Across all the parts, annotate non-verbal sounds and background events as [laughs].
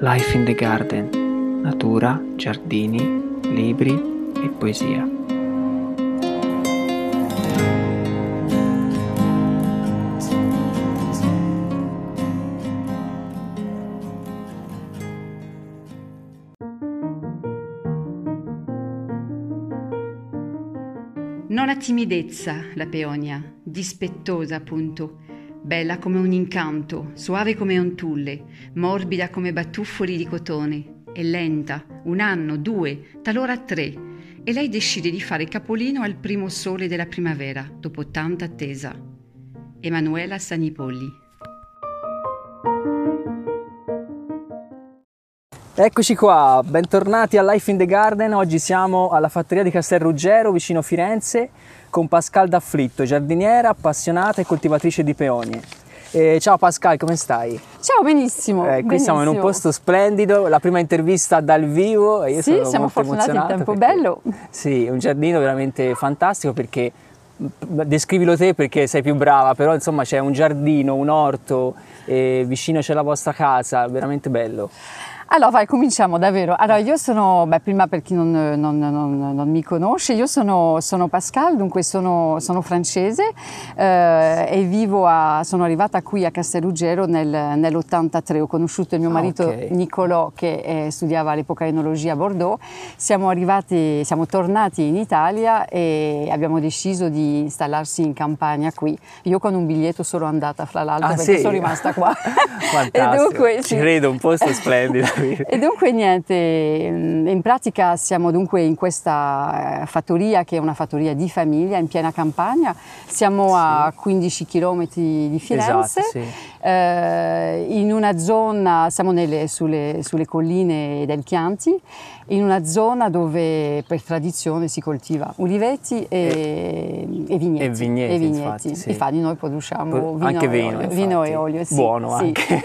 Life in the Garden, natura, giardini, libri e poesia. Non ha timidezza la peonia, dispettosa appunto, bella come un incanto, soave come un tulle, morbida come batuffoli di cotone, e lenta, un anno, due, talora tre, e lei decide di fare capolino al primo sole della primavera, dopo tanta attesa. Emanuela Sanipolli. Eccoci qua, bentornati a Life in the Garden. Oggi siamo alla fattoria di Castelruggero, vicino Firenze, con Pascal D'Afflitto, giardiniera, appassionata e coltivatrice di peonie. Eh, ciao Pascal, come stai? Ciao, benissimo. Eh, qui benissimo. siamo in un posto splendido, la prima intervista dal vivo io sì, siamo fortunati, il tempo perché- bello. Sì, un giardino veramente fantastico perché descrivilo te perché sei più brava, però insomma c'è un giardino, un orto, vicino c'è la vostra casa, veramente bello. Allora, vai, cominciamo davvero. Allora, io sono, beh, prima per chi non, non- non- non mi conosce, io sono, sono Pascal, dunque sono, sono francese eh, e vivo a, sono arrivata qui a Castelruggero nel, nell'83. Ho conosciuto il mio Ah, marito ok. Nicolò che eh, studiava all'epoca enologia a Bordeaux. Siamo arrivati, siamo tornati in Italia e abbiamo deciso di installarsi in campagna qui. Io con un biglietto solo andata, fra l'altro, Ah, perché sì? sono rimasta qua. [laughs] [laughs] Fantastico, dunque, ci sì. credo, un posto [laughs] splendido. [laughs] E dunque niente, mm, in pratica siamo dunque in questa eh, fattoria che è una fattoria di famiglia in piena campagna, siamo a 15 km di Firenze, Esatto, sì. Eh, in una zona, siamo nelle- sulle, sulle colline del Chianti, in una zona dove per tradizione si coltiva uliveti e, e vigneti. e vigneti, e infatti, sì. Infatti noi produciamo vino, anche e vino, olio, vino e olio. Sì, Buono sì. anche.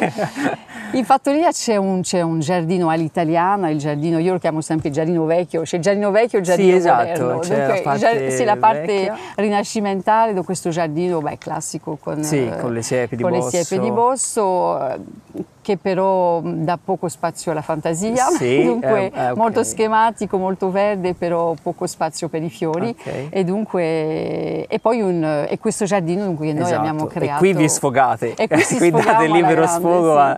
[laughs] In fattoria c'è un, c'è un giardino all'italiana, il giardino, io lo chiamo sempre il giardino vecchio, c'è il giardino vecchio e il Sì, giardino esatto, moderno. c'è la Dunque, parte già- sì, la parte rinascimentale di questo giardino beh, classico con, Sì, con le siepi di con bosso. siepi di bosso, eh, che però dà poco spazio alla fantasia, Sì, [laughs] dunque eh, eh, ok. molto schematico, molto verde, però poco spazio per i fiori. Ok. E dunque, e poi un, e questo giardino dunque, che noi Esatto. abbiamo creato. E qui vi sfogate, E qui [laughs] si date libero grande, sfogo.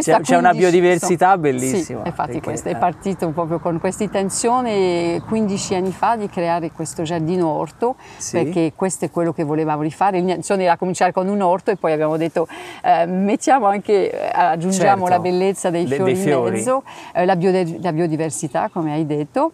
sì. c'è, c'è una 15 biodiversità bellissima. Sì, infatti perché- questo è eh, partito proprio con questa intenzione 15 anni fa di creare questo giardino orto, Sì. perché questo è quello che volevamo rifare. L'intenzione era cominciare con un orto e poi abbiamo detto eh, mettiamo anche, eh, aggiungiamo Certo. la bellezza dei De- fiori dei in fiori. mezzo, eh, la biodiversità come hai detto.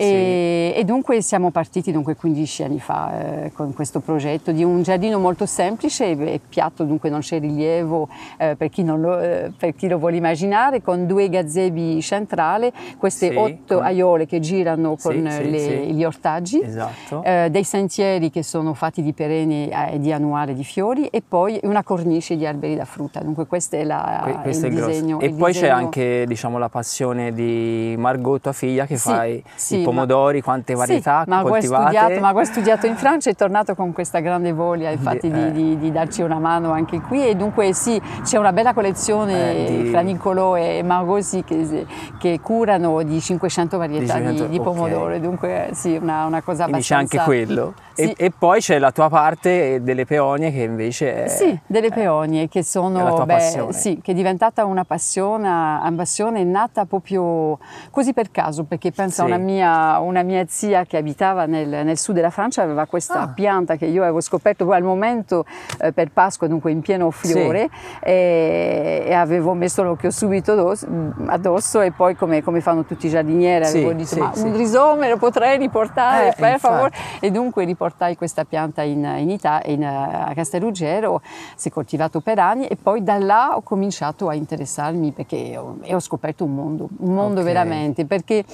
E, e dunque siamo partiti dunque 15 anni fa eh, con questo progetto di un giardino molto semplice e, piatto, dunque non c'è rilievo eh, per, chi non lo, eh, per chi lo vuole immaginare, con due gazebi centrali, queste Sì, otto con- aiole che girano Sì, con sì, le- sì. gli ortaggi. Esatto. eh, dei sentieri che sono fatti di perenni eh, e di annuale di fiori e poi una cornice di alberi da frutta. Dunque questo è, la, Que- questo il è disegno. E il poi c'è disegno- anche diciamo, la passione di Margot, tua figlia, che Sì, fai sì, pomodori, quante varietà sì, ha coltivate. studiato, Margot ha studiato in Francia, è tornato con questa grande voglia infatti Di- eh. di, di- darci una mano anche qui e dunque sì, c'è una bella collezione Eh, di- fra Nicolò e Margot sì, che, che curano di 500 varietà di, 500, di ok. pomodori, dunque sì, una, una cosa Quindi c'è abbastanza... anche quello. E, Sì. e poi c'è la tua parte delle peonie che invece è... Sì, delle peonie che sono, la tua beh, passione. sì, che è diventata una passione, una passione nata proprio così per caso, perché pensa a Sì. una mia, una mia zia che abitava nel, nel sud della Francia, aveva questa Ah. pianta che io avevo scoperto poi al momento eh, per Pasqua, dunque in pieno fiore, e, e avevo messo l'occhio subito addosso, addosso e poi come, come fanno tutti i giardinieri Sì, avevo detto sì, ma sì. un rizome lo potrei riportare Eh, per infatti. favore e dunque riportai questa pianta in, in Ita- in, eh, a Castelruggero, si è coltivato per anni e poi da là ho cominciato a interessarmi perché ho, ho scoperto un mondo, un mondo Ok. veramente, perché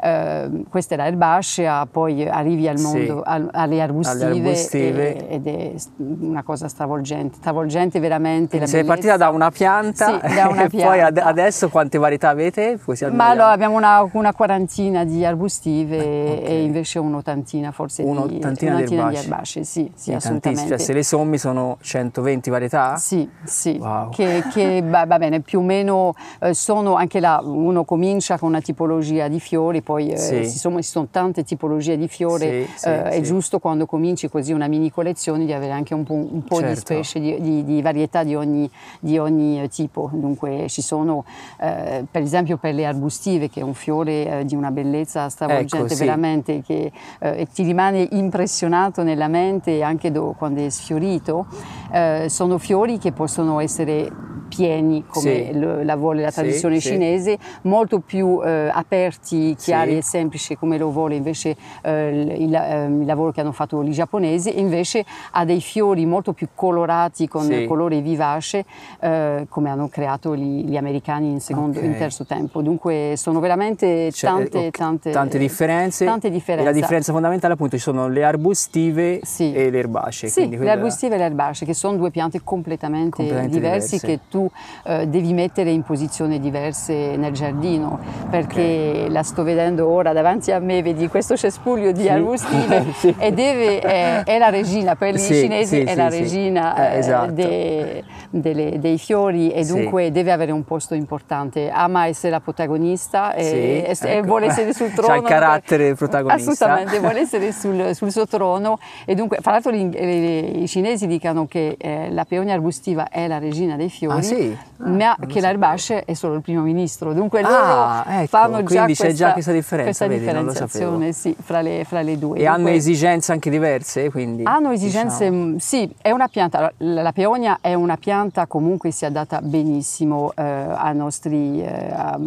eh, questa è l'erbacea, poi arrivi al Sì. mondo, al- alle arbustive, Alle arbustive. e- ed è una cosa stravolgente, stravolgente veramente. La sei partita da una pianta Sì, da una [laughs] e poi ad- pianta. adesso quante varietà avete? Ma allora abbiamo una, una quarantina di arbustive ok. e invece un'ottantina forse Un'ottantina di, quarantina di erbacei, sì, sì assolutamente. Cioè, se le sommi sono 120 varietà? Sì, sì, Wow. che, che, [laughs] va, va bene, più o meno eh, sono anche là, uno comincia con una tipologia di fiori, poi eh, Sì. Ci, sono, ci sono tante tipologie di fiori, Sì, sì, eh, è sì. giusto quando cominci così una mini collezione di avere anche un po', un po' di Certo. specie, di, di- di varietà di ogni, di ogni, eh, tipo, dunque ci sono eh, per esempio per le arbustive che è un fiore eh, di una bellezza stravolgente Ecco, veramente che eh, ti rimane impressionato nella mente anche do- quando è sfiorito, eh, sono fiori che possono essere pieni come la vuole la tradizione cinese, molto più aperti, chiari e semplici come lo vuole invece eh, il, ehm, il lavoro che hanno fatto i giapponesi, invece ha dei fiori molto più colorati con Sì. colore vivace eh, come hanno creato gli, gli americani in, secondo, in Ok. terzo tempo. Dunque sono veramente Cioè, tante, ok, tante, tante differenze. tante differenze. la differenza fondamentale appunto ci sono le arbustive Sì. e le erbacee. Sì, le arbustive e le erbacee, che sono due piante completamente, Completamente diverse, diverse. che tu eh, devi mettere in posizioni diverse nel giardino, perché la sto vedendo ora davanti a me, vedi questo cespuglio di Sì. arbustive [laughs] Sì. e deve, è, è la regina, per i Sì, cinesi è la regina Eh, eh, esatto. de- delle- dei fiori e dunque deve avere un posto importante, ama essere la protagonista e, Sì, e- ecco. vuole essere sul [laughs] trono. il carattere protagonista. Assolutamente, vuole [laughs] essere sul, sul suo trono e dunque, fra l'altro gli- i cinesi dicono che eh, la peonia arbustiva è la regina dei fiori, Ah? Ah, ma che l'erbacea è solo il primo ministro, dunque loro Ah, ecco, fanno già quindi c'è questa, già questa differenza, questa lo differenziazione sì, fra, le, fra le due. E hanno Dunque, esigenze anche diverse, quindi... hanno esigenze, diciamo. mh, sì, è una pianta, la peonia è una pianta comunque si adatta benissimo eh, ai nostri, eh, a-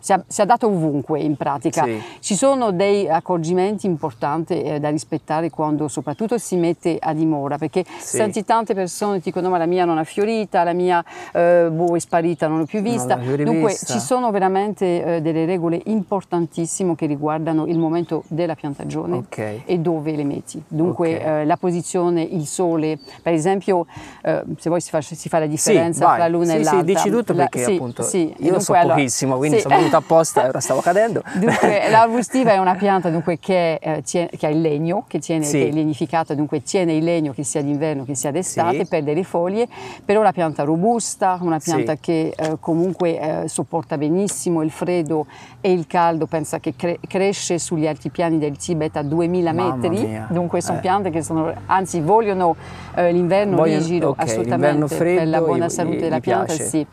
si, a- si adatta ovunque in pratica. Sì. Ci sono dei accorgimenti importanti eh, da rispettare quando soprattutto si mette a dimora, perché Sì. senti tante persone che dicono ma la mia non ha fiorita, la mia eh, boh, è sparita, non l'ho più vista. più Dunque ci sono veramente eh, delle regole importantissime che riguardano il momento della piantagione Ok. e dove le metti. Dunque Ok. eh, la posizione, il sole, per esempio eh, se vuoi si fa, si fa la differenza vai. tra l'una sì, e sì, l'altra. dici tutto La- perché sì, appunto sì, io dunque, so allora- pochissimo, quindi sì. sono venuto apposta ora stavo cadendo. Dunque, [laughs] l'arbustiva è una pianta dunque, che, eh, tie- che ha il legno, che, tiene, Sì. che è legnificata, dunque tiene il legno che sia d'inverno che sia d'estate, Sì. perde le foglie, però è una pianta robusta, una pianta Sì. che eh, comunque eh, sopporta benissimo il freddo e il caldo, pensa che cre- cresce sugli altipiani del Tibet a 2000 Mamma metri, mia. dunque sono Eh. piante che sono, anzi vogliono eh, l'inverno rigido ok, l'inverno assolutamente per la buona salute gli- della gli pianta, piace. sì.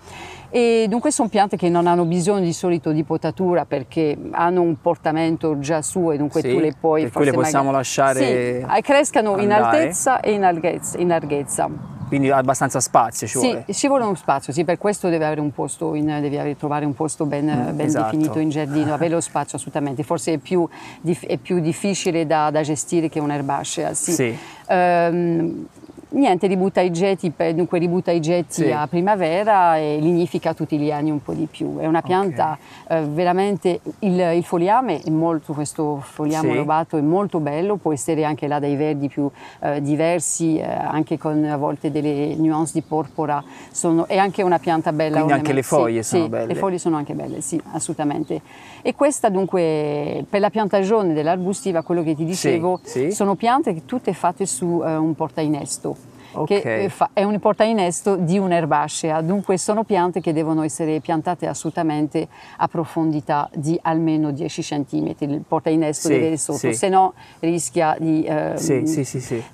E dunque sono piante che non hanno bisogno di solito di potatura perché hanno un portamento già suo e dunque Sì, tu le puoi per cui le possiamo magari- lasciare Sì, eh, crescano in andare. altezza e in larghezza. in larghezza. Quindi abbastanza spazio ci Sì, vuole. ci vuole uno spazio, sì, per questo deve avere un posto, in- devi trovare un posto ben, ben esatto. definito in giardino, avere lo spazio assolutamente, forse è più, è più difficile da, da gestire che un'erbacea, sì. Sì. Ehm, niente, ributta i getti, dunque ributta i getti Sì. a primavera e lignifica tutti gli anni un po' di più. È una pianta eh, veramente, il, il fogliame è molto, questo fogliame Sì. lobato è molto bello, può essere anche là dai verdi più eh, diversi, eh, anche con a volte delle nuance di porpora, sono, è anche una pianta bella. Quindi anche le foglie Sì, sono belle. le foglie sono anche belle, sì, assolutamente. E questa dunque, per la piantagione dell'arbustiva, quello che ti dicevo, sì. sono piante che tutte fatte su eh, un portainnesto. Ok. Che eh, fa- è un portainnesto di un'erbacea, dunque sono piante che devono essere piantate assolutamente a profondità di almeno 10 cm. Il portainnesto Sì, deve essere sotto, sì. se no rischia di, eh, Sì,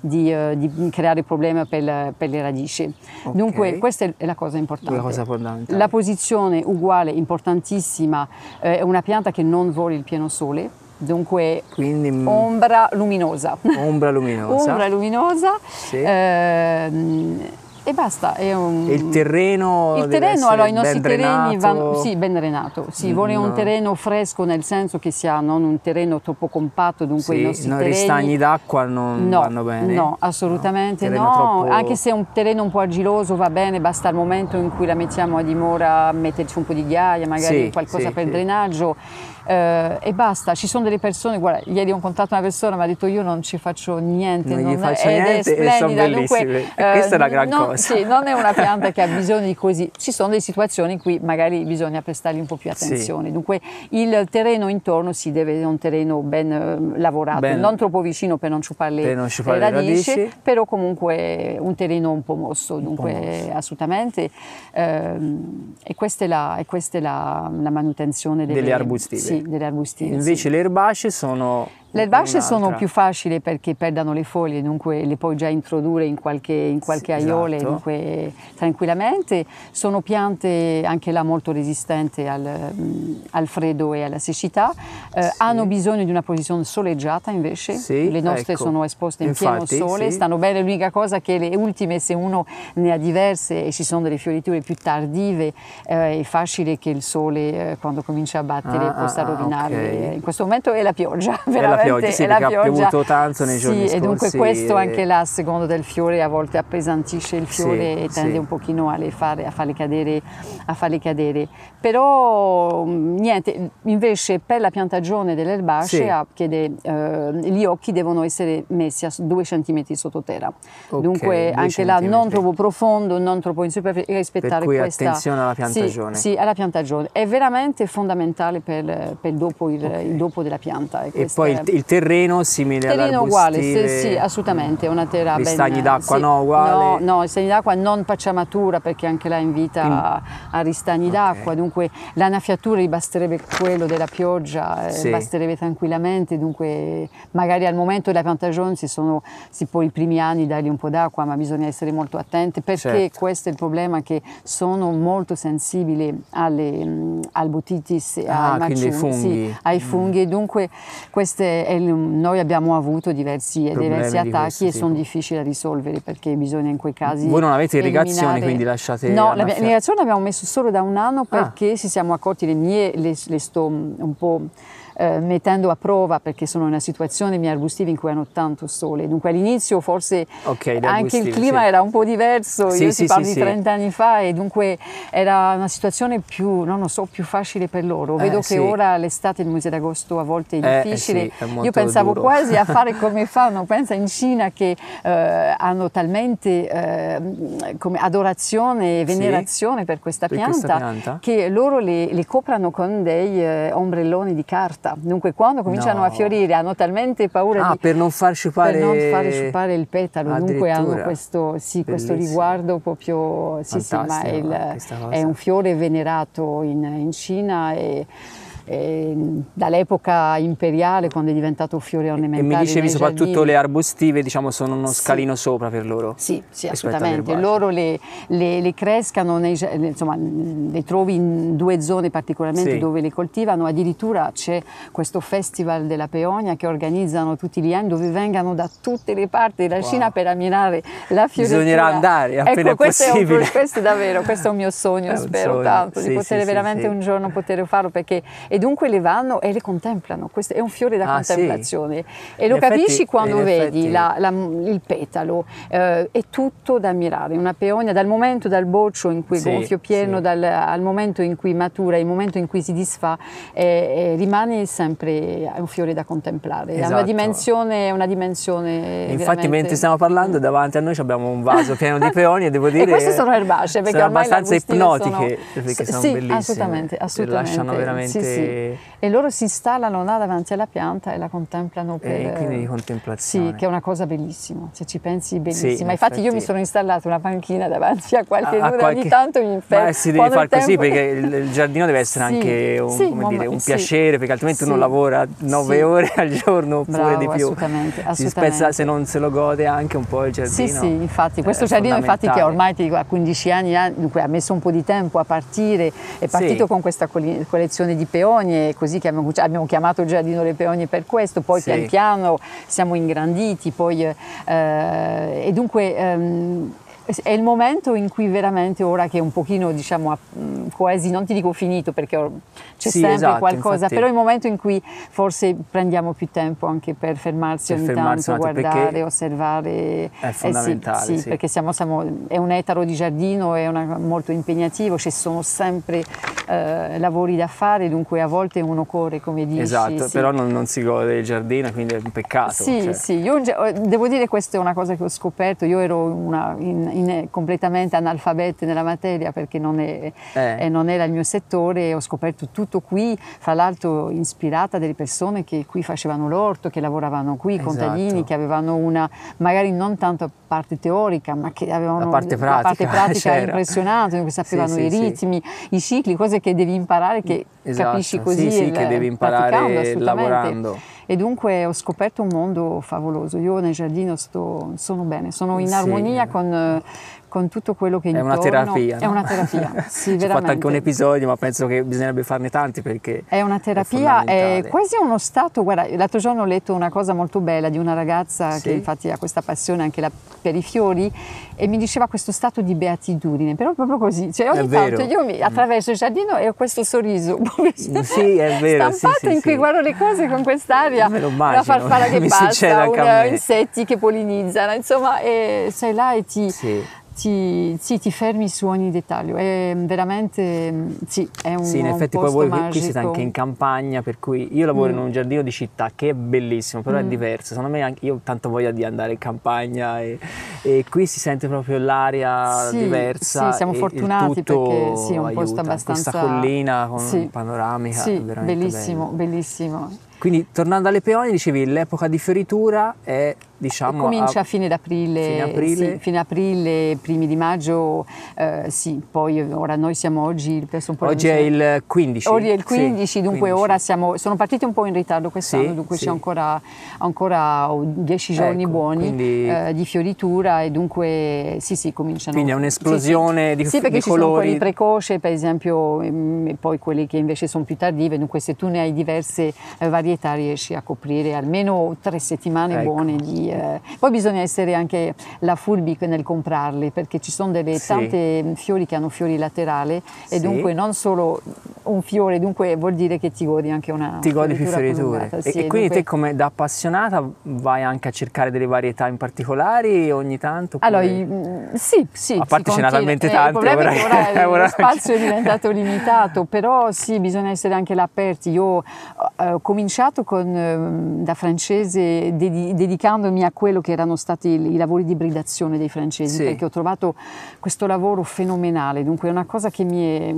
di, eh, di creare problemi per, per le radici. Ok. Dunque questa è la cosa importante. La cosa. La posizione uguale, importantissima, eh, è una pianta che non vuole il pieno sole, dunque Quindi mm, ombra luminosa. ombra luminosa. [laughs] ombra luminosa. Sì. ehm, e basta. È un... E il terreno Il terreno, allora i nostri terreni vanno, sì, ben drenato, sì, Mm, vuole un no. terreno fresco nel senso che sia non un terreno troppo compatto, dunque Sì, i nostri no, terreni... ristagni d'acqua non no, vanno bene? No, assolutamente No, no, troppo- anche se è un terreno un po' agiloso va bene, basta il momento in cui la mettiamo a dimora, metterci un po' di ghiaia, magari Sì, qualcosa sì, per drenaggio eh, e basta. Ci sono delle persone, guarda, ieri ho incontrato una persona, mi ha detto io non ci faccio niente, Non gli faccio ed niente è e splendida, dunque, bellissime. E questa è la gran non, cosa. Sì, non è una [laughs] pianta che ha bisogno di così. Ci sono delle situazioni in cui magari bisogna prestargli un po' più attenzione. Sì. Dunque il terreno intorno si deve essere un terreno ben eh, lavorato, ben, non troppo vicino per non ciuppare le, non ciuppare le radici, radici, però comunque un terreno un po' mosso, dunque mosso. assolutamente. Ehm, e questa è la, questa è la, la manutenzione delle, delle arbustive. Sì, delle arbustive. Invece sì. le erbacee sono le erbacee sono più facili perché perdono le foglie, dunque le puoi già introdurre in qualche, in qualche sì, aiole esatto. dunque, tranquillamente. Sono piante anche là molto resistenti al, al freddo e alla siccità. Eh, sì. Hanno bisogno di una posizione soleggiata invece, sì, le nostre ecco. sono esposte in Infatti, pieno sole, stanno bene. L'unica cosa che le ultime, se uno ne ha diverse e ci sono delle fioriture più tardive, eh, è facile che il sole eh, quando comincia a battere ah, possa ah, rovinare. Okay. In questo momento è la pioggia, [laughs] veramente pioggia, sì, perché pioggia. ha piovuto tanto nei giorni sì, scorsi. e dunque questo anche là, a seconda del fiore, a volte appesantisce il fiore sì, e tende sì. un pochino a, fare, a, farle cadere, a, farle cadere, Però mm, niente, invece per la piantagione dell'erbacea eh, gli occhi devono essere messi a due centimetri sottoterra. Okay, dunque anche là non troppo profondo, non troppo in su per rispettare per questa... attenzione alla piantagione. Sì, alla piantagione. È veramente fondamentale per, per dopo il, okay. il, dopo della pianta. E, e poi il, il terreno simile terreno uguale, sì, sì, assolutamente, è una terra Gli ben, stagni d'acqua sì, no, uguale? No, no, i stagni d'acqua non pacciamatura perché anche là invita In... a, a ristagni okay. d'acqua, dunque l'annaffiatura gli basterebbe quello della pioggia, eh, sì. basterebbe tranquillamente, dunque magari al momento della piantagione si sono, si può i primi anni dargli un po' d'acqua, ma bisogna essere molto attenti perché certo. questo è il problema che sono molto sensibili alle, mh, al botitis, ah, ai funghi. Sì, ai mm. funghi, mm. dunque queste, noi abbiamo avuto diversi, diversi attacchi e sono difficili da risolvere perché bisogna in quei casi. Voi non avete irrigazione, quindi lasciate. No, l'irrigazione l'abbiamo messo solo da un anno ah. perché ah. ci siamo accorti, le mie le, le sto un po' eh, mettendo a prova perché sono in una situazione miei arbustivi in cui hanno tanto sole. Dunque all'inizio forse okay, anche il clima sì. era un po' diverso, sì, io sì, si parlo di 30 anni fa e dunque era una situazione più, non lo so, più facile per loro. Vedo eh, che ora l'estate il mese d'agosto a volte è eh, difficile. È io pensavo duro. quasi a fare [laughs] come fanno, pensa in Cina che eh, hanno talmente eh, come adorazione e venerazione per, questa, per pianta, questa, pianta, che loro le, le coprano con dei eh, ombrelloni di carta carta. Dunque quando cominciano no. a fiorire hanno talmente paura ah, di, per non far sciupare, per non fare sciupare il petalo, dunque hanno questo, sì, questo riguardo proprio, sì, sì, ma è, il, è, un fiore venerato in, in Cina e eh, dall'epoca imperiale quando è diventato fiore ornamentale. E mi dicevi soprattutto giardini. le arbustive diciamo, sono uno scalino sopra per loro? Sì, sì assolutamente. Loro le, le, le crescano, nei, insomma, le trovi in due zone particolarmente sì. dove le coltivano, addirittura c'è questo festival della peonia che organizzano tutti gli anni dove vengano da tutte le parti della wow. Cina per ammirare la fioritura. Bisognerà andare appena ecco, questo possibile. È un, questo è davvero, questo è un mio sogno, un spero sogno. tanto sì, di poter sì, veramente un giorno poter farlo perché e dunque le vanno e le contemplano, questo è un fiore da ah, contemplazione sì. e lo in capisci effetti, quando vedi la, la, il petalo, eh, è tutto da ammirare, una peonia dal momento dal boccio in cui sì, gonfio pieno, sì. dal, al momento in cui matura, il momento in cui si disfa, eh, eh, rimane sempre un fiore da contemplare, esatto. ha una dimensione, una dimensione Infatti veramente... mentre stiamo parlando davanti a noi abbiamo un vaso [laughs] pieno di peonie, devo dire... e queste sono erbacee perché sono abbastanza ipnotiche sono... perché sono sì, bellissime. assolutamente, assolutamente. lasciano veramente e loro si installano là davanti alla pianta e la contemplano per... E quindi di contemplazione. Sì, che è una cosa bellissima, se ci pensi bellissima. Sì, in Infatti io mi sono installata una panchina davanti a qualche a, a qualche... ogni tanto mi infermo. Ma si deve fare tempo... così perché il, giardino deve essere [laughs] sì, anche un, sì, come dire, un piacere, perché altrimenti uno lavora nove ore al giorno oppure Bravo, di più. Assolutamente, assolutamente. Si spezza se non se lo gode anche un po' il giardino. Sì, sì, infatti, questo giardino infatti che ormai ti dico, a 15 anni dunque, ha messo un po' di tempo a partire, è partito con questa collezione di peonie, così che abbiamo, abbiamo chiamato il giardino Le Peonie per questo, poi sì. pian piano siamo ingranditi, poi, eh, e dunque ehm, è il momento in cui veramente ora che un pochino diciamo quasi non ti dico finito perché c'è sì, sempre esatto, qualcosa infatti. però è il momento in cui forse prendiamo più tempo anche per fermarsi per ogni fermarsi tanto guardare osservare è fondamentale eh sì, sì, perché siamo, siamo, è un etaro di giardino è una, molto impegnativo ci sono sempre eh, lavori da fare, dunque a volte uno corre come dici. Esatto, sì. però non, non, si gode del giardino, quindi è un peccato. Sì, cioè. sì, io devo dire questa è una cosa che ho scoperto, io ero una, in, in, completamente analfabeta nella materia perché non, è, eh. non, era il mio settore e ho scoperto tutto qui, fra l'altro ispirata delle persone che qui facevano l'orto, che lavoravano qui, esatto. contadini, che avevano una, magari non tanto parte teorica, ma che avevano la parte pratica, la parte [laughs] pratica impressionante, che sapevano sì, i sì, ritmi, sì. i cicli, cose che devi imparare, che esatto. capisci così. Sì, sì, che devi imparare lavorando. E dunque ho scoperto un mondo favoloso. Io nel giardino sto, sono bene, sono in armonia con, con tutto quello che è intorno. Una terapia, è una terapia, [laughs] sì, Ho veramente. fatto anche un episodio, ma penso che bisognerebbe farne tanti perché è una terapia, è, è quasi uno stato. Guarda, l'altro giorno ho letto una cosa molto bella di una ragazza sì. che infatti ha questa passione anche la, per i fiori e mi diceva questo stato di beatitudine, però proprio così. Cioè ogni è tanto vero. io mi attraverso il giardino e ho questo sorriso [laughs] sì, è vero, stampato sì, in cui guardo le cose con quest'aria, una farfalla che [laughs] Mi passa, un, insetti che polinizzano, insomma, e sei là e ti Sì. Ti, sì, ti fermi su ogni dettaglio, è veramente, sì, è un Sì, in effetti poi posto voi magico. qui siete anche in campagna, per cui io lavoro Mm. in un giardino di città che è bellissimo, però è Mm. diverso. Secondo me anche io ho tanto voglia di andare in campagna e, e qui si sente proprio l'aria Sì, diversa. sì, siamo fortunati perché sì, è un posto aiuta. abbastanza- Questa collina con Sì, panoramica, Sì, è veramente bellissimo, bello. bellissimo. Quindi tornando alle peonie, dicevi l'epoca di fioritura è diciamo Comincia a fine d'aprile, fine aprile. sì, fine aprile, primi di maggio, eh, sì, poi ora noi siamo oggi, penso un po' Oggi è il 15. Oggi è il Sì, 15, dunque 15. ora siamo, sono partiti un po' in ritardo quest'anno, Sì, dunque sì. c'è ancora, ancora 10 giorni Ecco, buoni quindi- eh, di fioritura e dunque sì sì cominciano. Quindi è un'esplosione sì, di- sì. Sì, perché di ci sono colori. quelli precoce per esempio mm, e poi quelli che invece sono più tardive, dunque se tu ne hai diverse eh, varietà riesci a coprire almeno tre settimane Ecco. buone di... eh, Poi bisogna essere anche la furbi nel comprarli perché ci sono delle Sì. tante fiori che hanno fiori laterali e Sì. dunque non solo un fiore, dunque vuol dire che ti godi anche una Ti godi più fioriture. prolungata, E, sì, e quindi dunque- te come da appassionata vai anche a cercare delle varietà in particolari ogni tanto? oppure- Allora, mm, sì, sì. A parte ce n'ha continua. talmente Eh, tante, ora- ora ora- lo spazio è diventato limitato, però sì, bisogna essere anche là aperti. Io eh, ho cominciato con, ehm, da francese dedi- dedicandomi a quello che erano stati i, lavori di ibridazione dei francesi, Sì. perché ho trovato questo lavoro fenomenale. Dunque è una cosa che mi, è-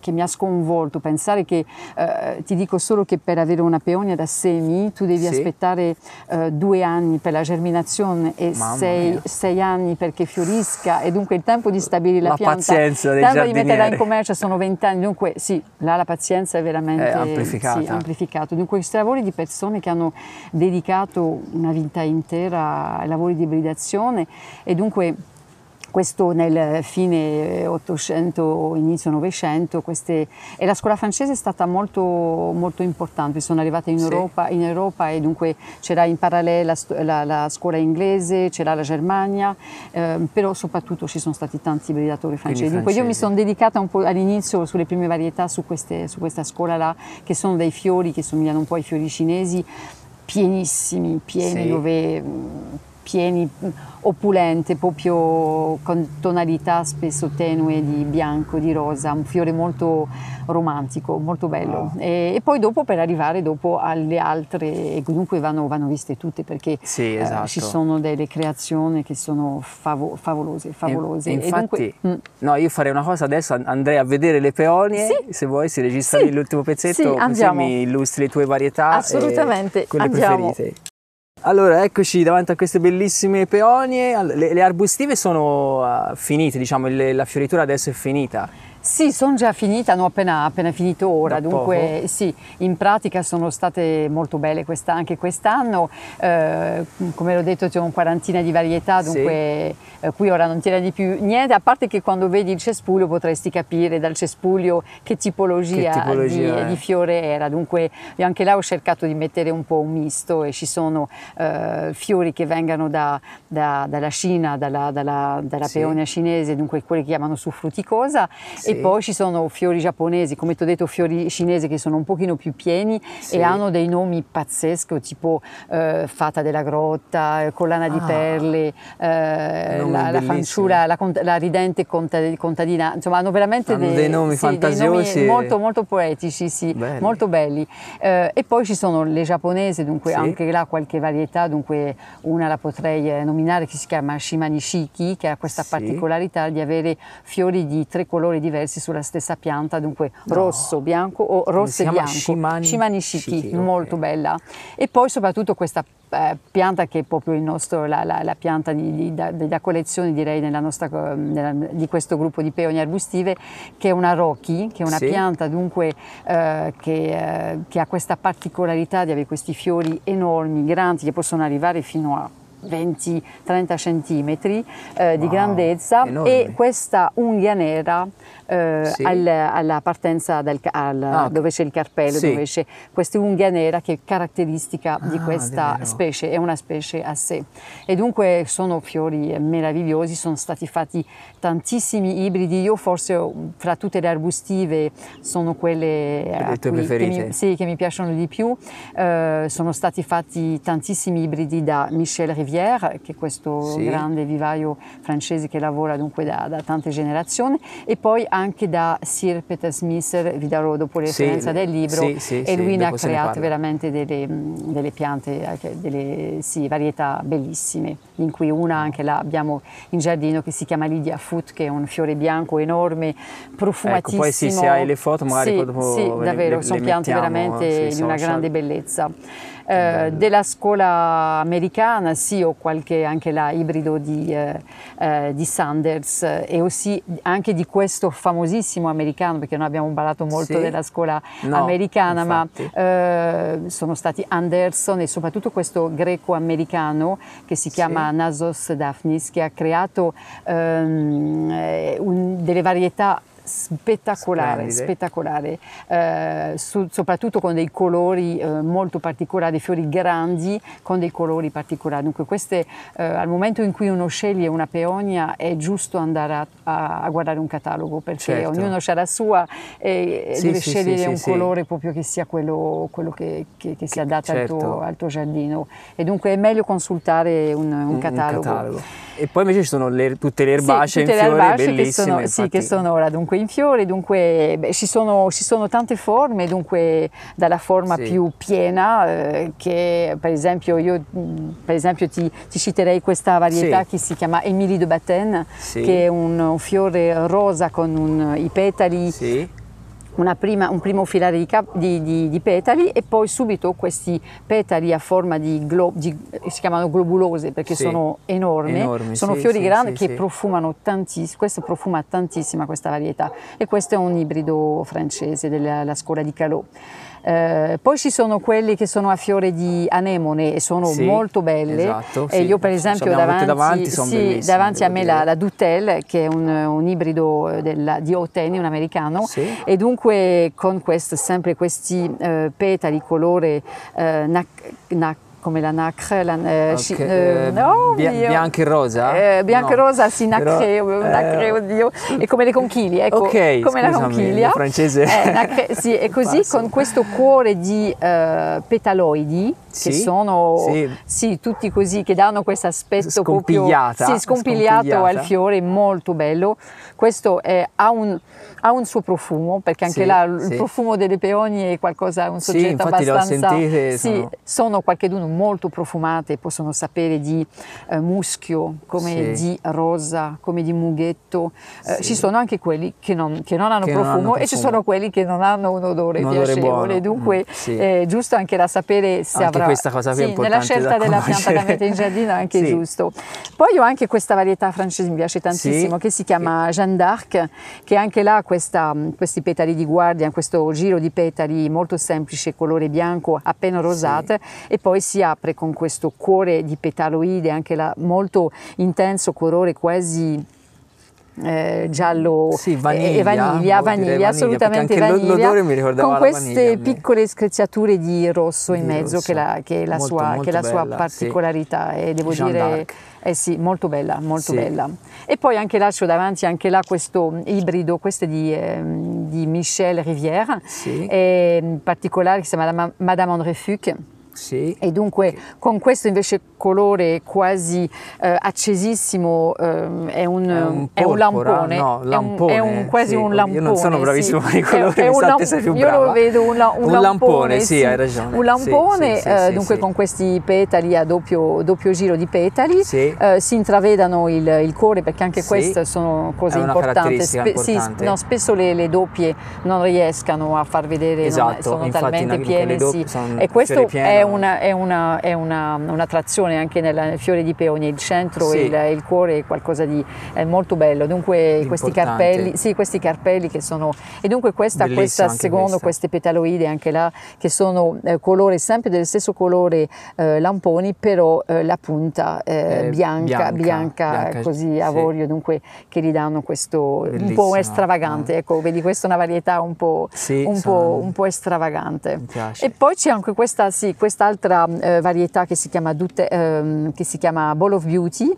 che mi ha sconvolto, pensare che, eh, ti dico solo che per avere una peonia da semi tu devi Sì. aspettare eh, due anni per la germinazione e sei, sei anni perché fiorisca e dunque il tempo di stabilire la, La pianta, pazienza del il tempo di metterla in commercio sono 20 anni, dunque sì, là la pazienza è veramente È amplificata. sì, amplificato. Dunque questi lavori di persone che hanno dedicato una vita intera ai lavori di ibridazione e dunque questo nel fine 800, inizio 900, queste, e la scuola francese è stata molto, molto importante, sono arrivate in, Sì. Europa, in Europa e dunque c'era in parallelo la, la- la scuola inglese, c'era la Germania, ehm, però soprattutto ci sono stati tanti ibridatori francesi. Dunque io mi francesi. sono dedicata un po' all'inizio sulle prime varietà su, queste- su questa scuola là, che sono dei fiori che somigliano un po' ai fiori cinesi, pienissimi, pieni Sì. dove pieni, opulente, proprio con tonalità spesso tenue di bianco, di rosa, un fiore molto romantico, molto bello. Wow. E, e poi dopo per arrivare dopo alle altre, e comunque vanno, vanno viste tutte perché Sì, eh, esatto. ci sono delle creazioni che sono favo- favolose, favolose. E, e infatti, dunque, mm, no, io farei una cosa adesso, and- andrei a vedere le peonie, Sì. se vuoi, se registrami Sì. l'ultimo pezzetto, Sì, così mi illustri le tue varietà Assolutamente, e quelle andiamo. preferite. Allora, eccoci davanti a queste bellissime peonie. Le, le arbustive sono ah, finite, diciamo, il- la fioritura adesso è finita. Sì, sono già finite, hanno appena, appena finito ora, Da dunque poco? sì, in pratica sono state molto belle questa- anche quest'anno, eh, come l'ho detto c'è un quarantina di varietà, Sì. dunque eh, qui ora non tiene di più niente, a parte che quando vedi il cespuglio potresti capire dal cespuglio che tipologia, Che tipologia di, di fiore era, dunque anche là ho cercato di mettere un po' un misto e ci sono eh, fiori che vengano da- da- dalla Cina, dalla, dalla- dalla Sì. peonia cinese, dunque quelli che chiamano su fruticosa Sì. e poi ci sono fiori giapponesi, come ti ho detto fiori cinesi che sono un pochino più pieni Sì. e hanno dei nomi pazzeschi, tipo eh, Fata della Grotta, Collana di Ah, Perle, eh, nomi la, la fanciulla, la, la ridente conta- contadina, insomma hanno veramente Hanno dei nomi sì, dei fantasiosi nomi e- molto, molto poetici, sì, Belli. molto belli. Eh, e poi ci sono le giapponesi, dunque anche là qualche varietà, dunque una la potrei eh, nominare che si chiama Shimani Shiki, che ha questa particolarità di avere fiori di tre colori diversi sulla stessa pianta, dunque rosso, bianco o rosso e bianco. Shimani Shiki, Shiki, molto bella. E poi soprattutto questa eh, pianta che è proprio il nostro, la, la- la pianta di, di- da, da collezione direi nella nostra, nella- di questo gruppo di peonie arbustive che è una Rocky, che è una Sì. pianta dunque eh, che, eh, che ha questa particolarità di avere questi fiori enormi, grandi, che possono arrivare fino a 20-30 centimetri eh, di Wow, grandezza enormi. e questa unghia nera eh, Sì. al- alla partenza ca- al- Ah, dove c'è il carpello, Sì. dove c'è questa unghia nera che è caratteristica di Ah, questa davvero? specie, è una specie a sé. E dunque sono fiori meravigliosi, sono stati fatti tantissimi ibridi, io forse fra tutte le arbustive sono quelle cui- che mi, sì, che mi piacciono di più. Eh, sono stati fatti tantissimi ibridi da Michel Rivière, che è questo Sì. grande vivaio francese che lavora dunque da, da tante generazioni, e poi anche da Sir Peter Smith, vi darò dopo le Sì, del libro, sì, e lui ne ha ne creato parla. veramente delle, delle piante, delle sì, varietà bellissime, in cui una anche là abbiamo in giardino che si chiama Lydia Foot, che è un fiore bianco enorme, profumatissimo. Ecco, poi sì, se hai le foto magari sì, dopo sì, davvero, le- sono le piante mettiamo veramente di una grande bellezza. Eh, della scuola americana sì, ho qualche anche là ibrido di, eh, eh, di Sanders eh, e aussi anche di questo famosissimo americano, perché noi abbiamo parlato molto Sì? della scuola No, americana, infatti. ma eh, sono stati Anderson e soprattutto questo greco-americano che si chiama Nasos Daphnis, che ha creato ehm, eh, un- delle varietà spettacolare, spettacolare, eh, su- soprattutto con dei colori eh, molto particolari, fiori grandi con dei colori particolari. Dunque queste, eh, al momento in cui uno sceglie una peonia è giusto andare a, a- a guardare un catalogo perché Certo. ognuno ha la sua e Sì, deve sì, scegliere sì, un colore proprio che sia quello, quello che, che- che si adatta certo. al, tuo, al tuo giardino e dunque è meglio consultare un, un catalogo. E poi invece ci sono le- tutte le erbacee tutte in le fiore erbacee che bellissime. sono, sì, che infatti. sono ora dunque in fiore, dunque beh, ci, sono, ci sono tante forme, dunque dalla forma Sì. più piena, eh, che per esempio io per esempio ti, ti citerei questa varietà Sì. che si chiama Émilie de Batten, Sì. che è un, un fiore rosa con un- i petali prima- un primo filare di, cap- di- di- di petali e poi subito questi petali a forma di, glo- di- si chiamano globulose perché Sì. sono enormi, Enormi, sono sì, fiori sì, grandi che profumano tantissimo, questo profuma tantissima questa varietà e questo è un ibrido francese della la scuola di Calot. Eh, poi ci sono quelli che sono a fiore di anemone e sono Sì, molto belle. esatto, e sì. io per esempio davanti, davanti, sì, davanti a me la, la Dutel che è un, un ibrido eh, della- di Oteni, un americano, e dunque con questo, sempre questi eh, petali colore eh, nac- nac- come la nacre, la, eh, Ok, sci- eh, eh, no, bia- mio. bianco e rosa? Eh, bianco e No. rosa, sì, nacre, Però, nacre, eh, oddio, è come le conchiglie, ecco, Ok, come la scusami, conchiglia. il francese Eh, nacre, sì, e così Passo. con questo cuore di eh, petaloidi, che Sì, sono sì. sì, tutti così, che danno questo aspetto Scompigliata, proprio sì, scompigliato scompigliata. al fiore, molto bello. Questo è- ha, un, ha un suo profumo, perché anche là il profumo delle peonie è qualcosa, un soggetto abbastanza... sentite, sì, sono- sono qualcheduno molto profumate, possono sapere di eh, muschio, come di rosa, come di mughetto. Eh. Ci sono anche quelli che non, che non hanno Che non profumo hanno e ci sono quelli che non hanno un odore Un odore piacevole. buono. Dunque Mm, è giusto anche da sapere se Anche avrà... questa cosa qui è sì, importante nella scelta della pianta da mettere in giardino è anche Sì. giusto. Poi ho anche questa varietà francese, mi piace tantissimo, Sì. che si chiama Jeanne d'Arc, che anche là questa- questi petali di guardia, questo giro di petali molto semplice, colore bianco, appena rosate, e poi si apre con questo cuore di petaloide, anche là molto intenso, colore quasi eh, giallo Sì, e- vaniglia, e vaniglia, vaniglia, vaniglia, assolutamente vaniglia, l'odore mi ricordava con queste piccole screziature di rosso in Di mezzo rosso. che, la, che è la Molto, sua, molto che è la sua bella, sì. particolarità e devo Jeanne dire eh sì, molto bella, molto Sì. bella. E poi anche là c'ho davanti anche là questo ibrido, questo è di, ehm, di Michel Rivière, in particolare che si chiama Madame André Fuc. Sì. E dunque con questo invece colore quasi eh, accesissimo ehm, è, un, È un è un lampone, no, è un- lampone, è un, quasi sì. un Io lampone. non sono bravissimo sì. con i colori, È- mi un sa lam- te sei più Io lo brava. vedo un, la- lampone, lampone, sì, hai ragione. Un lampone, eh, dunque con questi petali a doppio, doppio giro di petali, eh, si intravedano il, il cuore perché anche queste sono cose importanti. sì, importante. no, spesso le, le doppie non riescano a far vedere, non- Esatto, sono infatti talmente piene. sì. E questo è è una, è una, un'attrazione anche nel, nel fiore di peonia, il centro Sì. e il, il cuore è qualcosa di è molto bello. Dunque questi carpelli, sì, questi carpelli che sono e dunque questa, questa secondo questa. queste petaloide anche là che sono eh, colore sempre del stesso colore eh, lamponi, però eh, la punta eh, Eh, bianca, bianca, bianca, bianca, così sì. avorio, dunque che gli danno questo un po' eh. Ecco, vedi, questa è una varietà un po', Sì, un sono- po', un po' piace. E poi c'è anche questa, sì, quest'altra eh, varietà che si chiama, Dute- ehm, che si chiama Ball of Beauty,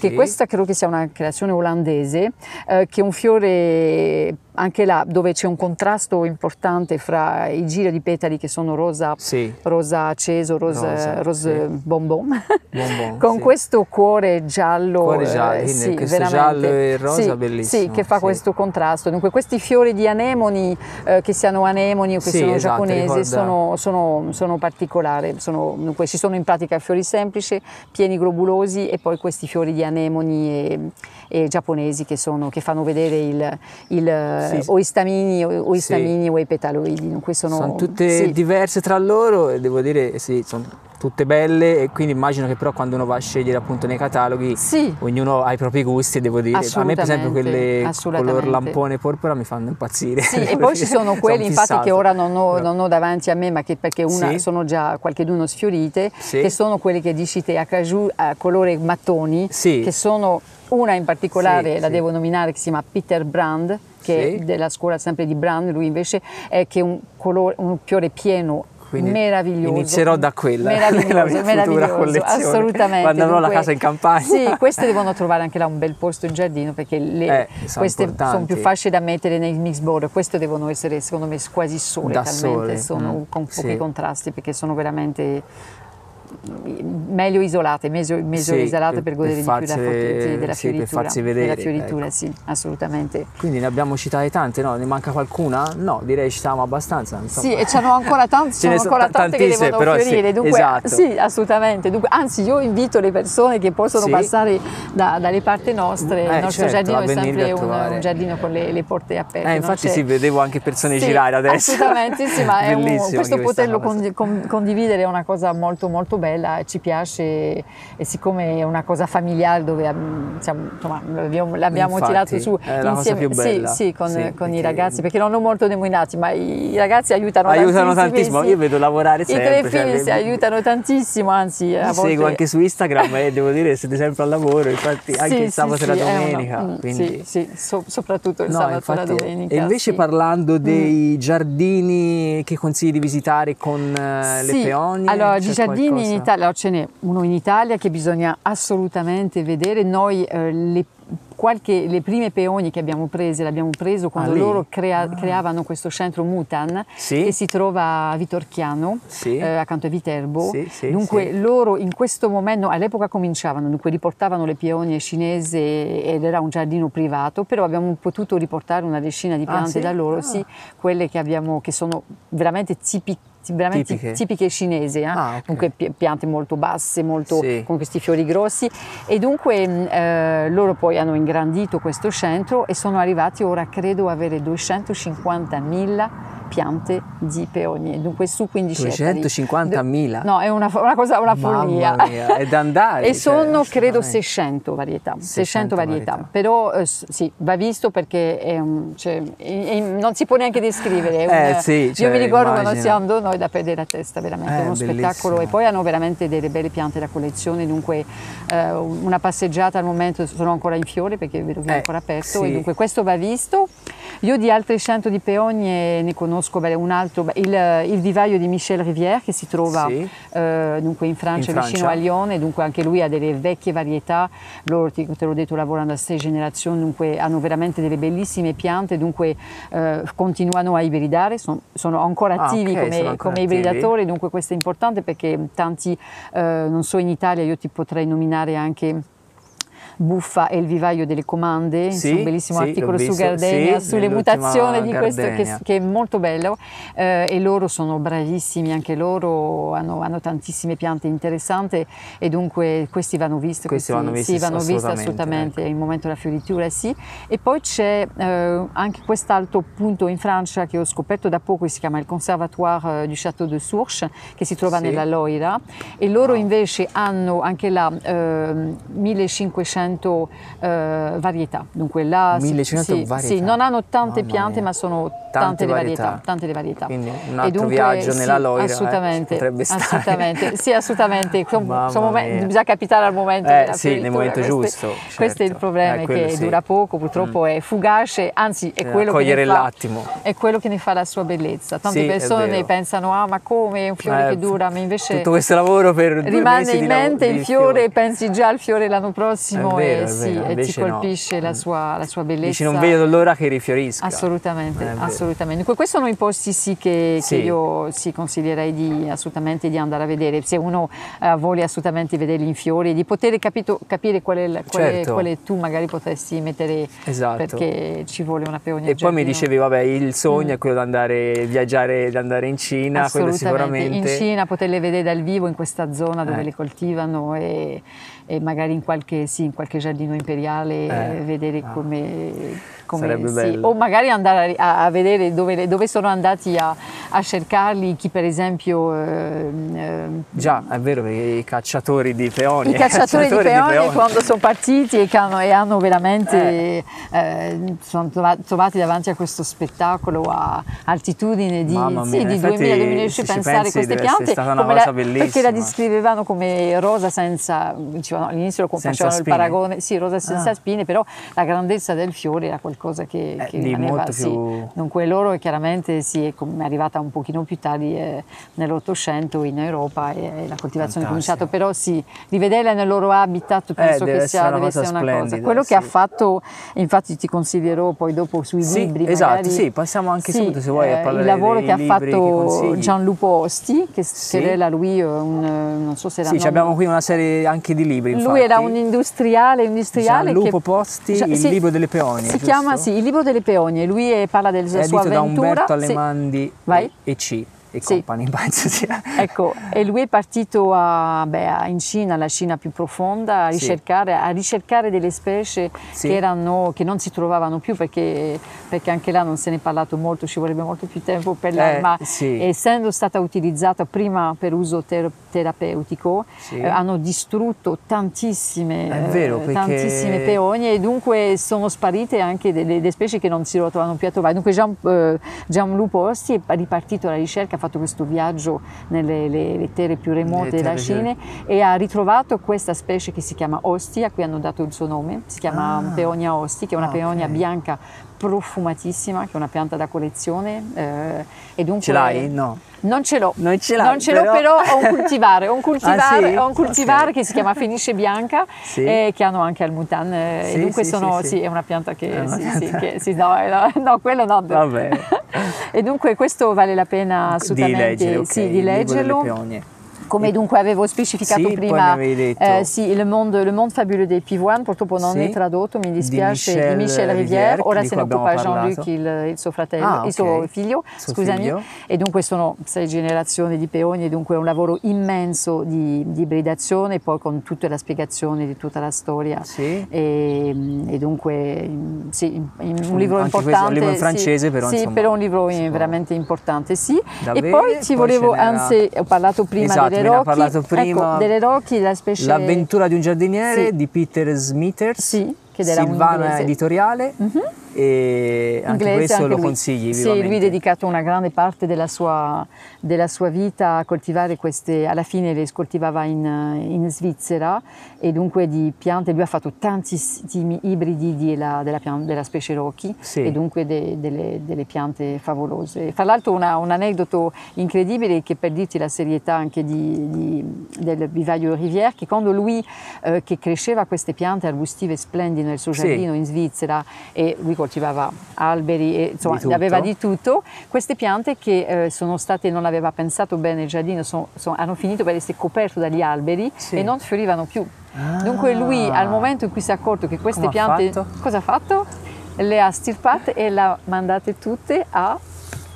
che Sì. questa credo che sia una creazione olandese, eh, che è un fiore anche là dove c'è un contrasto importante fra i giri di petali che sono rosa, Sì. rosa acceso, rosa, Rosa, rose sì. bonbon, Bonbon, [laughs] con sì. questo cuore giallo, Cuore giallo, eh, sì, giallo e rosa bellissimo, Sì, che fa questo contrasto. Dunque questi fiori di anemoni, eh, che siano anemoni o che siano esatto, giapponesi, sono, sono, sono particolari. Sono, dunque, ci sono in pratica fiori semplici, pieni globulosi e poi questi fiori di anemoni e, e giapponesi che, sono, che fanno vedere il, il, Sì, o i stamini o, o i Sì. o i petaloidi. Dunque sono, Sono tutte sì. diverse tra loro e devo dire sì, sono tutte belle e quindi immagino che però quando uno va a scegliere appunto nei cataloghi Sì. ognuno ha i propri gusti e devo dire a me per esempio quelle color lampone porpora mi fanno impazzire. Sì, e poi ci sono [laughs] quelli infatti che fissato. ora non ho, non ho davanti a me, ma che perché una Sì. sono già qualcheduno sfiorite, Sì. che sono quelli che dici te a caju a colore mattoni, Sì. che sono una in particolare, Sì, la sì. devo nominare, che si chiama Peter Brand, che Sì. è della scuola sempre di Brand, lui invece è che un, colore, un fiore pieno. Quindi meraviglioso inizierò da quella, meraviglioso, [laughs] meraviglioso, collezione, assolutamente quando avrò la casa in campagna. sì, queste devono trovare anche là un bel posto in giardino perché le- Eh, sono queste sono importanti. più facili da mettere nei mix border, queste devono essere secondo me quasi sole, Da talmente sole, sono mm, con pochi sì. contrasti perché sono veramente meglio isolate, meglio, meglio Sì, isolate per- per godere per di più della, farsi- fo- della sì, per fioritura. farsi vedere, della fioritura, ecco. sì, assolutamente. Quindi ne abbiamo citate tante, no? Ne manca qualcuna? No, direi ci siamo abbastanza. insomma. Sì, e c'hanno ancora tante, [laughs] Ce ancora ta- tante che devono però sì, fiorire. Dunque, esatto. sì, assolutamente. Dunque, anzi, io invito le persone che possono Sì. passare da- dalle parti nostre. Eh, Il nostro certo, giardino è sempre un, un giardino con le, le porte aperte. Eh, infatti c'è- sì, vedevo anche persone girare adesso. Assolutamente, sì, ma questo poterlo condividere è una cosa molto molto bella, ci piace e, e siccome è una cosa familiare dove mm, siamo- insomma, l'abbiamo, l'abbiamo Infatti, tirato su più sì, sì, con, Sì, con i ragazzi, perché non ho molto nominati, ma i, i ragazzi aiutano, Aiutano tantissimo. io vedo lavorare I sempre. tre cioè, figli si vi- aiutano tantissimo, anzi a volte... seguo anche su Instagram e devo dire siete sempre al lavoro, infatti anche il sabato e la sì, è una- domenica. mm, quindi... Sì, so- soprattutto il No, sabato e la infatti, domenica. e invece sì. Mm. parlando dei giardini che consigli di visitare con eh, le peonie, Allora, di giardini? Italia, allora, ce n'è uno in Italia che bisogna assolutamente vedere. Noi eh, le, qualche- le prime peonie che abbiamo prese, l'abbiamo preso quando Ah, loro crea- creavano questo centro Mutan Sì. che si trova a Vitorchiano, Sì. eh, accanto a Viterbo. Sì, dunque loro in questo momento, all'epoca cominciavano, dunque riportavano le peonie cinesi ed era un giardino privato, però abbiamo potuto riportare una decina di Ah, piante sì? da loro, Ah. sì, quelle che abbiamo, che sono veramente tipiche veramente Tipiche. tipiche cinesi, eh? Ah, ok. dunque pi- piante molto basse, molto, Sì. con questi fiori grossi e dunque mh, eh, loro poi hanno ingrandito questo centro e sono arrivati ora credo a avere 250.000 piante di peonie. Dunque su 15 ettari. 250.000? No, è una, una cosa, una follia. È da andare. e cioè, sono credo veramente. 600 varietà. 600 600 varietà. varietà. Però eh, sì, va visto perché è un- cioè, è- è- non si può neanche descrivere. Eh, un- sì, io cioè, mi ricordo quando immagino. si andò noi da perdere la testa, veramente, Eh, uno bellissimo. spettacolo. E poi hanno veramente delle belle piante da collezione, dunque eh, una passeggiata al momento sono ancora in fiore perché vedo che è Eh, ancora aperto sì. e dunque questo va visto. Io di altri 100 di peonie ne conosco beh, un altro, beh, il, il vivaio di Michel Rivière che si trova Sì. eh, dunque in Francia, In vicino Francia. a Lione, dunque anche lui ha delle vecchie varietà, loro ti- te l'ho detto lavorano da sei generazioni, dunque hanno veramente delle bellissime piante, dunque eh, continuano a ibridare, son- sono ancora Ah, attivi ok, come, sono ancora come attivi. ibridatori, dunque questo è importante perché tanti, eh, non so in Italia io ti potrei nominare anche Buffa e il vivaio delle comande, Sì, un bellissimo sì, articolo su Gardenia, sì, sulle mutazioni di questo che, che è molto bello eh, e loro sono bravissimi, anche loro hanno, hanno tantissime piante interessanti e dunque questi vanno visti. Questi vanno visti sì, vanno visti assolutamente, assolutamente, ecco. il momento della fioritura sì. E poi c'è eh, anche quest'altro punto in Francia che ho scoperto da poco, si chiama il Conservatoire eh, du Château de Sourches, che si trova nella Loira e loro invece hanno anche là ehm, 1500 eh, varietà. Dunque là sì, 1500 sì, varietà. sì, non hanno tante Mamma piante mia. ma sono Tante tante, le varietà. varietà, tante varietà. Quindi un altro dunque, viaggio sì, nella Loira, eh, assolutamente, potrebbe stare. assolutamente, sì, assolutamente. [laughs] Sono- Mamma sono momen- mia. bisogna capitare al momento Eh, sì, nel momento questo è- giusto, Questo è il certo. problema, Eh, che sì. dura poco, purtroppo è fugace, anzi è Eh, quello, che fa, è quello che ne fa la sua bellezza. Tante Sì, persone pensano, ah ma come, è un fiore Eh, che dura, ma invece Tutto questo lavoro per rimane in mente il fiore, pensi già al fiore l'anno prossimo vero, e, ti colpisce la, sua, bellezza. Dici non vedo l'ora che rifiorisca. Assolutamente, Eh, vero. Assolutamente. Dunque, questi sono i posti sì che, Sì. che io sì, consiglierei di, assolutamente di andare a vedere. Se uno eh, vuole assolutamente vederli in fiori, di poter capito- capire qual è, il- qual è- Certo. quale tu magari potresti mettere Esatto. perché ci vuole una peonia E poi mi dicevi, vabbè, il sogno è quello di andare, viaggiare, di andare in Cina, quello Mm. Sicuramente. In Cina poterle vedere dal vivo in questa zona dove Eh. le coltivano e, e magari in qualche, sì, in qualche giardino imperiale Eh. eh, vedere Ah. come... come- Sarebbe sì. bello. O magari andare a, a vedere dove, dove sono andati a, a cercarli, chi per esempio... ehm, ehm, Già, è vero, perché i cacciatori di peoni. i cacciatori di peonie quando sono partiti e, hanno, e hanno veramente eh, sono trova- trovati davanti a questo spettacolo a altitudine di, Mamma sì, mia, di in effetti, 2000-2010 se ci pensare pensi, queste piante stata una cosa la- perché bellissima. la descrivevano come rosa senza dicevano, all'inizio facevano il paragone sì rosa senza Ah. spine però la grandezza del fiore era qualcosa che, Eh, che rimaneva sì. più- dunque loro chiaramente sì, è arrivata un pochino più tardi eh, nell'Ottocento in Europa e, e la coltivazione è cominciata però sì rivederla nel loro habitat penso Eh, che sia, una cosa una cosa quello sì. che ha fatto infatti ti consiglierò poi dopo sui Sì, libri esatto, magari. sì, passiamo anche Sì, subito, se vuoi, a eh, parlare il lavoro che ha che fatto consigli. Gianlupo Osti che Sì. era lui eh, un, eh, non so se era Sì, abbiamo qui una serie anche di libri. Lui infatti. era un industriale, industriale Gianlupo che Posti, Gia- il sì, libro delle peonie. Si giusto? chiama sì, il libro delle peonie. Lui è- parla della È sua edito da avventura. Umberto Sì. Alemandi Vai. e C e Sì. Company, [laughs] penso sia. Ecco, e lui è partito a- beh, in Cina, la Cina più profonda, a Sì. ricercare, a ricercare delle specie Sì. che, erano, che non si trovavano più perché, perché anche là non se ne è parlato molto, ci vorrebbe molto più tempo per Eh, ma sì. essendo stata utilizzata prima per uso ter- terapeutico, Sì. eh, hanno distrutto tantissime, vero, eh, perché- tantissime peonie e dunque sono sparite anche delle, delle specie che non si ritrovano più a trovare. Dunque Gian, eh, Gianlupo Osti è ripartito alla ricerca, ha fatto questo viaggio nelle le- le terre più remote della Cina e ha ritrovato questa specie che si chiama Osti, a cui hanno dato il suo nome, si chiama Ah. Peonia Osti, che è una Ah, peonia ok. bianca profumatissima, che è una pianta da collezione. eh, e dunque, Ce l'hai? No. Non ce l'ho. Non ce Non ce l'ho, però- però ho un cultivare, ho un cultivare, [laughs] Ah, sì? ho un cultivare Ok. che si chiama Fenice Bianca Sì. e che hanno anche al Mutan. eh, Sì, e dunque sono, sì, è una pianta che, una pianta. che- no, eh, no, no, quello no. Va bene. [laughs] E dunque questo vale la pena Di assolutamente leggere, ok, sì, il di leggerlo. Come dunque avevo specificato sì, prima. Eh, sì, il mondo, le monde fabuleux dei Pivoine, purtroppo non sì. è tradotto, mi dispiace, di Michel, di Michel Rivière, ora se ne occupa. Jean-Luc, il, il, suo fratello, ah, okay. il suo figlio, suo scusami, figlio. e dunque sono sei generazioni di peoni, e dunque è un lavoro immenso di, di ibridazione, poi con tutta la spiegazione di tutta la storia, sì. e, e, dunque sì, un libro Anche importante, un libro in francese, sì, però sì, insomma, però un libro veramente importante, sì. Davvero? E poi ti poi volevo, anzi, ho parlato prima esatto, delle Rocchi, parlato prima. Ecco, delle Rocchi, la specie... L'avventura di un giardiniere Sì. di Peter Smithers, Sì, Silvana editoriale Mhm. e anche Inglese, questo anche lo lui. consigli Sì, vivamente. lui ha dedicato una grande parte della sua, della sua vita a coltivare queste, alla fine le coltivava in, in Svizzera e dunque di piante, lui ha fatto tantissimi ibridi di- della, della della specie Rocchi Sì. e dunque de- delle, delle piante favolose. Fra l'altro una- un aneddoto incredibile che per dirti la serietà anche di, di- del vivaio Rivière, che quando lui eh, che cresceva queste piante arbustive splendide nel suo Sì. giardino in Svizzera e lui coltivava alberi e insomma Di aveva di tutto, queste piante che eh, sono state, non aveva pensato bene il giardino, sono- sono- hanno finito per essere coperte dagli alberi Sì. e non fiorivano più. Ah. Dunque lui al momento in cui si è accorto che queste Come ha piante... fatto? Cosa ha fatto? Le ha stirpate e le ha mandate tutte a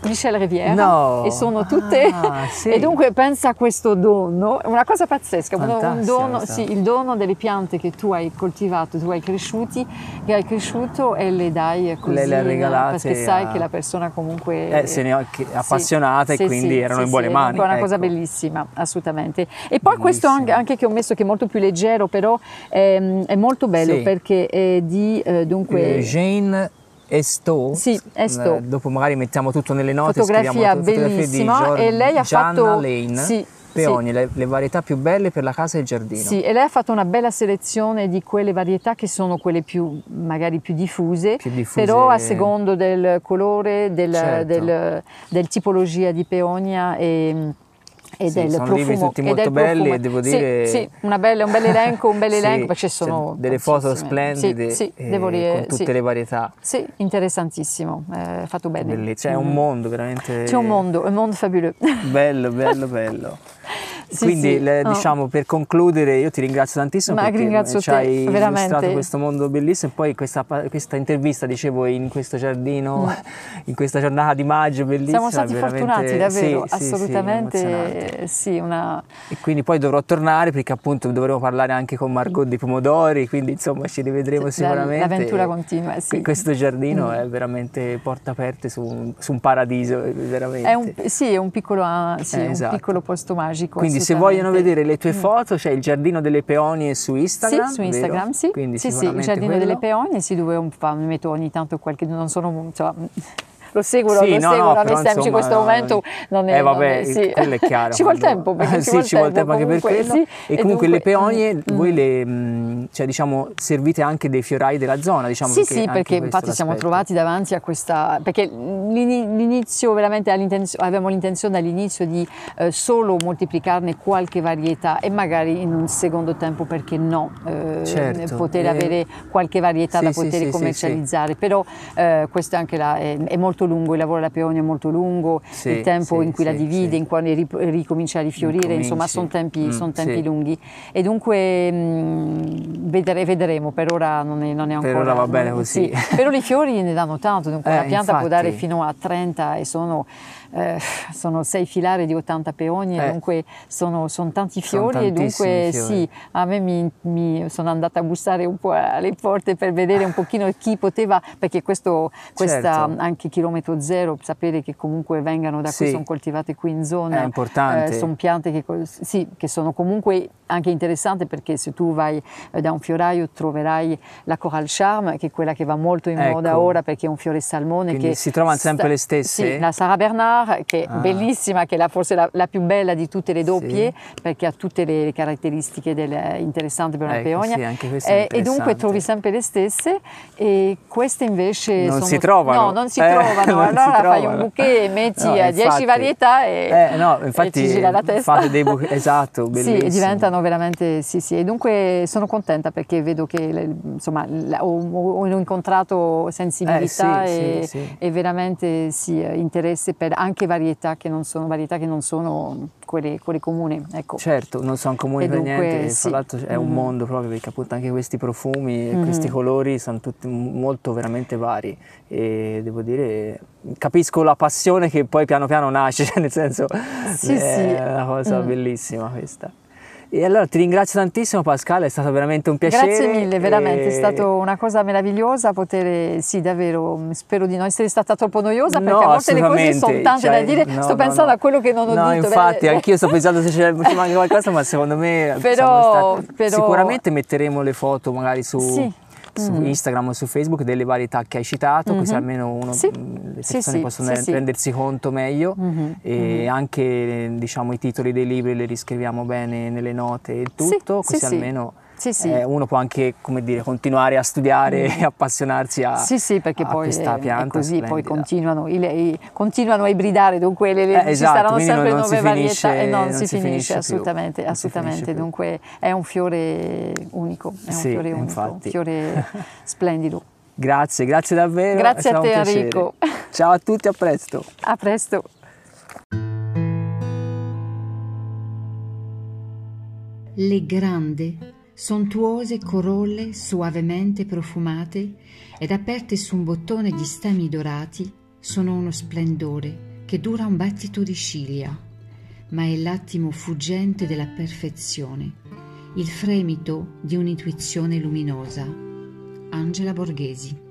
Michel Rivière No. e sono tutte Ah, [laughs] sì. e dunque pensa a questo dono una cosa pazzesca un- dono, sì, il dono delle piante che tu hai coltivato tu hai cresciuti che hai cresciuto e le dai così Le- le regalate perché sai a- che la persona comunque Eh, se ne è appassionata Sì, e quindi sì, erano in buone mani. È una cosa ecco. bellissima, assolutamente. E poi questo anche, Bellissimo. anche che ho messo che è molto più leggero, però ehm, è molto bello perché è di eh, dunque Eh, Jane Esto. Sì, Esto. Eh, dopo magari mettiamo tutto nelle note. Fotografia le fotografie di bellissima Gior- e lei ha Gianna fatto- Lane. sì, Peoni, le, le varietà più belle per la casa e il giardino. Sì, e lei ha fatto una bella selezione di quelle varietà che sono quelle più, magari più diffuse, Più diffuse. però a secondo del colore, del, Certo. del- del tipologia di peonia e, e Sì, del sono profumo. libri tutti molto belli e devo Sì, dire- Sì, una bella- un bel elenco, un bel [laughs] Sì, elenco, perché c'è sono delle foto splendide Sì, sì, e devo dire, con tutte sì. le varietà. Sì, interessantissimo, eh, fatto bene. Belle- C'è un Mhm. mondo veramente C'è un mondo, un mondo fabuleux. bello, bello, [laughs] bello. Sì, Quindi, sì. le- Oh. diciamo, per concludere, io ti ringrazio tantissimo Ma perché ci hai veramente. illustrato questo mondo bellissimo e poi questa, questa intervista, dicevo, in questo giardino, in questa giornata di maggio bellissima. Mm. Siamo stati fortunati, davvero, sì, assolutamente. Sì, una, E quindi poi dovrò tornare perché appunto dovremo parlare anche con Margot dei pomodori, quindi insomma ci rivedremo sicuramente. l'avventura continua, sì. Questo giardino Mm. è veramente porta aperte su un, su un paradiso, eh, veramente. È un, sì, è un piccolo, ah, sì, Eh, un esatto. piccolo posto magico. Quindi se assolutamente. vogliono vedere le tue foto c'è il giardino delle peonie su Instagram. Sì, su Instagram, vero? sì. Quindi sì, sì, il giardino quello. delle peonie, sì, dove metto ogni tanto qualche, non sono, insomma, lo seguo, Sì, lo no, seguo, no, stampa in questo momento non è... Eh vabbè, non è- sì. quello è chiaro. [laughs] ci vuole tempo, [laughs] perché sì, ci vuole tempo anche per quello. sì. e comunque le dunque- peonie, mm, voi mm. le, mh, cioè diciamo, servite anche dei fiorai della zona, diciamo. Sì, perché sì, perché infatti siamo trovati davanti a questa, perché l'ini- l'inizio veramente avevamo l'intenzione all'inizio di eh, solo moltiplicarne qualche varietà e magari in un secondo tempo perché no, eh, Certo, poter eh, avere qualche varietà da poter commercializzare, però eh, questo è anche la, è, è molto lungo, il lavoro della peonia è molto lungo, Sì, il tempo sì, in cui la divide, in cui ri- ricomincia a rifiorire, insomma Incominci. sono tempi, Mm, son tempi lunghi e dunque mh, vedere- vedremo, per ora non è, non è Per ancora... ora va bene [laughs] così. sì, però i fiori ne danno tanto, dunque Eh, una pianta può infatti. dare fino a 30 e sono, eh, sono sei filari di 80 peonie, Eh. dunque sono, sono tanti Sono fiori e dunque fiori. sì, a me mi, mi- sono andata a bussare un po' alle porte per vedere un pochino chi poteva, perché questo, questa Certo. anche chilometro zero, sapere che comunque vengano da qui, Sì. sono coltivate qui in zona, È importante. sono piante che, sì, che sono comunque anche interessanti perché se tu vai eh, da un fioraio troverai la Coral Charme che è quella che va molto in moda Ecco. ora perché è un fiore salmone Quindi che si trovano sempre le stesse? Sì, la Sarah Bernard che è Ah. bellissima, che è forse la, la più bella di tutte le doppie Sì. perché ha tutte le, le caratteristiche del- interessanti per una Ecco, peonia sì, Eh, e dunque trovi sempre le stesse e queste invece Non sono, si trovano? no non si Eh. [laughs] trovano non si allora fai trovano. un bouquet e metti No, a 10 infatti. varietà e, Eh, no, [laughs] e infatti ti gira la testa. fate dei bouquet, esatto, Sì, bellissimo. e diventano veramente, sì, sì, e dunque sono contenta perché vedo che insomma, ho, ho incontrato sensibilità Eh, sì, e, sì, sì. e veramente sì, eh, interesse per anche varietà che non sono, varietà che non sono quelle, quelle comuni. Ecco. Certo, non sono comuni E per dunque, niente, sì. fra l'altro è un Mhm. mondo proprio perché appunto anche questi profumi e Mhm. questi colori sono tutti molto veramente vari e devo dire capisco la passione che poi piano piano nasce, [laughs] cioè nel senso Sì, è sì. una cosa Mm. bellissima questa. E allora ti ringrazio tantissimo Pascal, è stato veramente un piacere. Grazie mille, veramente, è e- stata una cosa meravigliosa poter, sì davvero, spero di non essere stata troppo noiosa perché No, a volte le cose sono tante cioè, da dire, no, sto no, pensando no. a quello che non ho no, detto. infatti, beh, anch'io sto pensando se c'è ci manca qualcosa, ma secondo me [laughs] Però- però- sicuramente metteremo le foto magari su, Sì. Su Mhm. Instagram o su Facebook delle varietà che hai citato, così Mhm. almeno uno, Sì. le persone sì, possono sì, rendersi conto meglio Mhm, e anche diciamo, i titoli dei libri li riscriviamo bene nelle note e tutto, sì, così sì. almeno Sì, sì. eh, uno può anche come dire, continuare a studiare [laughs] e appassionarsi a, Sì, sì, perché a poi questa è, pianta è così, poi continuano, i- i- continuano a ibridare, dunque le, le- Eh, ci esatto, saranno quindi sempre non- non si nuove finisce- varietà e non, non si, si finisce, più. assolutamente, assolutamente, finisce dunque è un fiore unico, è un Sì, fiore unico, un infatti. fiore [laughs] splendido. Grazie, grazie davvero. Grazie a un te. Enrico. Ciao a tutti, a presto. A presto. Le grandi, sontuose corolle suavemente profumate ed aperte su un bottone di stemi dorati sono uno splendore che dura un battito di ciglia, ma è l'attimo fuggente della perfezione, il fremito di un'intuizione luminosa. Angela Borghesi